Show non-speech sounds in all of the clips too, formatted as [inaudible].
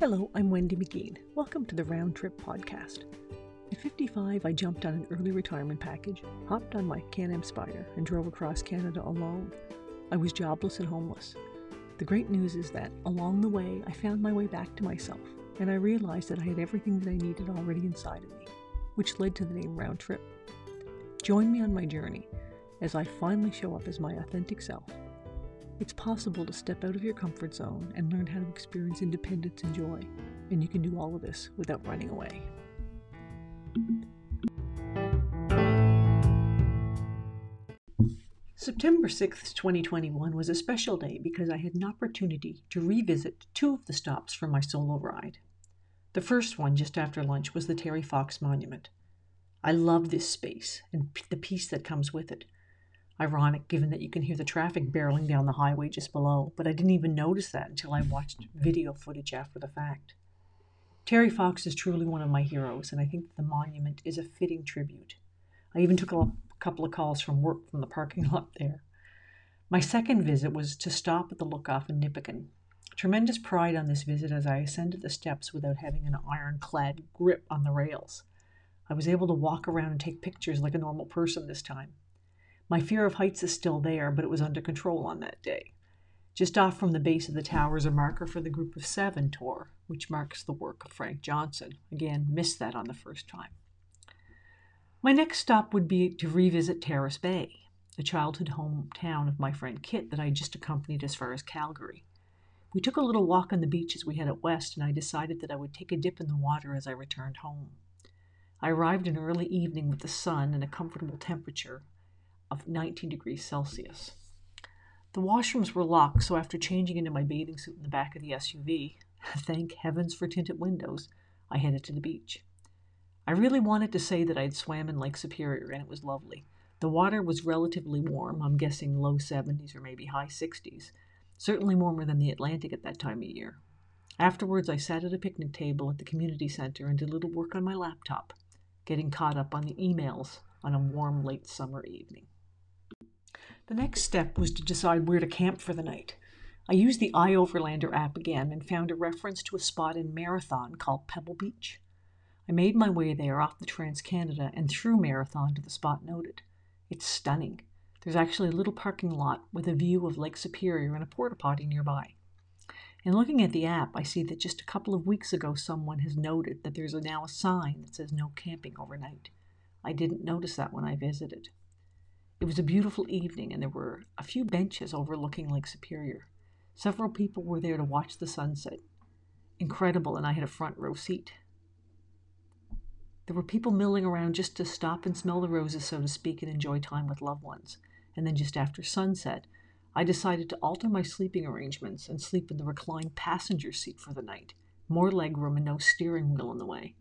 Hello, I'm Wendy McGean. Welcome to the Round Trip Podcast. At 55, I jumped on an early retirement package, hopped on my Can Am Spyder, and drove across Canada alone. I was jobless and homeless. The great news is that along the way, I found my way back to myself, and I realized that I had everything that I needed already inside of me, which led to the name Round Trip. Join me on my journey as I finally show up as my authentic self. It's possible to step out of your comfort zone and learn how to experience independence and joy, and you can do all of this without running away. September 6th, 2021 was a special day because I had an opportunity to revisit two of the stops from my solo ride. The first one, just after lunch, was the Terry Fox Monument. I love this space and the peace that comes with it. Ironic given that you can hear the traffic barreling down the highway just below, but I didn't even notice that until I watched video footage after the fact. Terry Fox is truly one of my heroes, and I think the monument is a fitting tribute. I even took a couple of calls from work from the parking [laughs] lot there. My second visit was to stop at the lookoff in Nipigon. Tremendous pride on this visit as I ascended the steps without having an ironclad grip on the rails. I was able to walk around and take pictures like a normal person this time. My fear of heights is still there, but it was under control on that day. Just off from the base of the tower is a marker for the Group of Seven tour, which marks the work of Frank Johnston. Again, missed that on the first time. My next stop would be to revisit Terrace Bay, the childhood hometown of my friend Kit that I just accompanied as far as Calgary. We took a little walk on the beach as we headed west, and I decided that I would take a dip in the water as I returned home. I arrived in early evening with the sun and a comfortable temperature, of 19 degrees Celsius. The washrooms were locked, so after changing into my bathing suit in the back of the SUV, [laughs] thank heavens for tinted windows, I headed to the beach. I really wanted to say that I'd swam in Lake Superior, and it was lovely. The water was relatively warm, I'm guessing low 70s or maybe high 60s, certainly warmer than the Atlantic at that time of year. Afterwards, I sat at a picnic table at the community center and did a little work on my laptop, getting caught up on the emails on a warm late summer evening. The next step was to decide where to camp for the night. I used the iOverlander app again and found a reference to a spot in Marathon called Pebble Beach. I made my way there off the Trans Canada and through Marathon to the spot noted. It's stunning. There's actually a little parking lot with a view of Lake Superior and a porta potty nearby. And looking at the app, I see that just a couple of weeks ago someone has noted that there's now a sign that says no camping overnight. I didn't notice that when I visited. It was a beautiful evening, and there were a few benches overlooking Lake Superior. Several people were there to watch the sunset. Incredible, and I had a front row seat. There were people milling around just to stop and smell the roses, so to speak, and enjoy time with loved ones. And then just after sunset, I decided to alter my sleeping arrangements and sleep in the reclined passenger seat for the night. More legroom and no steering wheel in the way.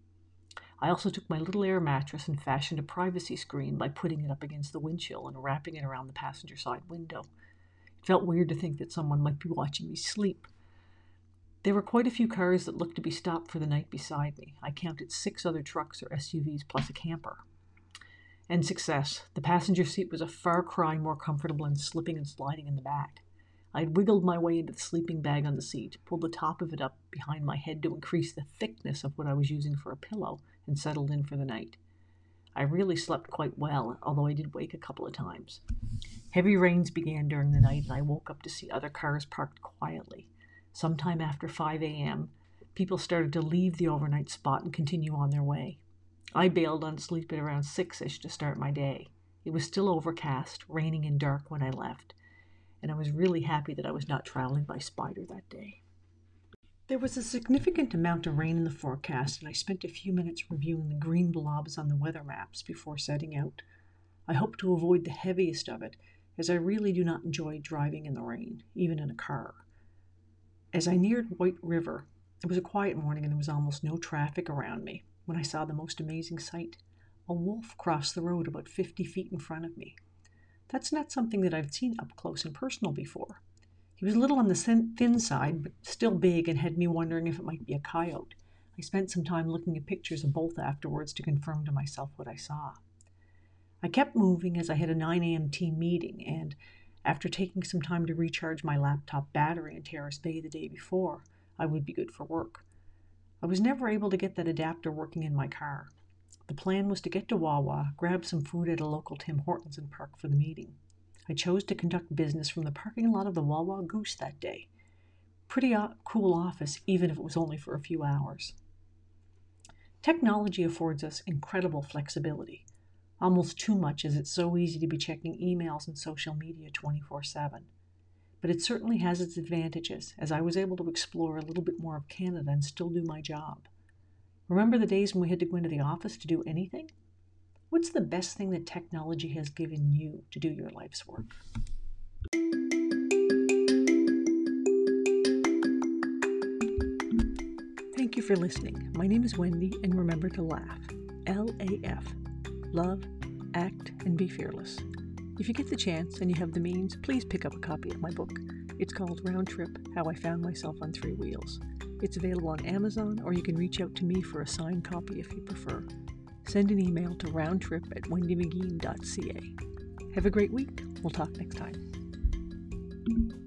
I also took my little air mattress and fashioned a privacy screen by putting it up against the windshield and wrapping it around the passenger side window. It felt weird to think that someone might be watching me sleep. There were quite a few cars that looked to be stopped for the night beside me. I counted six other trucks or SUVs plus a camper. And success. The passenger seat was a far cry more comfortable than slipping and sliding in the back. I had wiggled my way into the sleeping bag on the seat, pulled the top of it up behind my head to increase the thickness of what I was using for a pillow, and settled in for the night. I really slept quite well, although I did wake a couple of times. Heavy rains began during the night, and I woke up to see other cars parked quietly. Sometime after 5 a.m., people started to leave the overnight spot and continue on their way. I bailed on sleep at around 6 ish to start my day. It was still overcast, raining and dark when I left, and I was really happy that I was not traveling by Spyder that day. There was a significant amount of rain in the forecast, and I spent a few minutes reviewing the green blobs on the weather maps before setting out. I hope to avoid the heaviest of it, as I really do not enjoy driving in the rain, even in a car. As I neared White River, it was a quiet morning and there was almost no traffic around me when I saw the most amazing sight. A wolf crossed the road about 50 feet in front of me. That's not something that I've seen up close and personal before. He was a little on the thin side, but still big and had me wondering if it might be a coyote. I spent some time looking at pictures of both afterwards to confirm to myself what I saw. I kept moving as I had a 9 a.m. team meeting, and after taking some time to recharge my laptop battery in Terrace Bay the day before, I would be good for work. I was never able to get that adapter working in my car. The plan was to get to Wawa, grab some food at a local Tim Hortons, and park for the meeting. I chose to conduct business from the parking lot of the Wawa Goose that day. Pretty cool office, even if it was only for a few hours. Technology affords us incredible flexibility, almost too much as it's so easy to be checking emails and social media 24 7 but it certainly has its advantages, as I was able to explore a little bit more of Canada and still do my job. Remember the days when we had to go into the office to do anything? What's the best thing that technology has given you to do your life's work? Thank you for listening. My name is Wendy, and remember to laugh. L A F. Love, act, and be fearless. If you get the chance and you have the means, please pick up a copy of my book. It's called Round Trip How I Found Myself on Three Wheels. It's available on Amazon, or you can reach out to me for a signed copy if you prefer. Send an email to roundtrip at wendymcgeen.ca. Have a great week. We'll talk next time.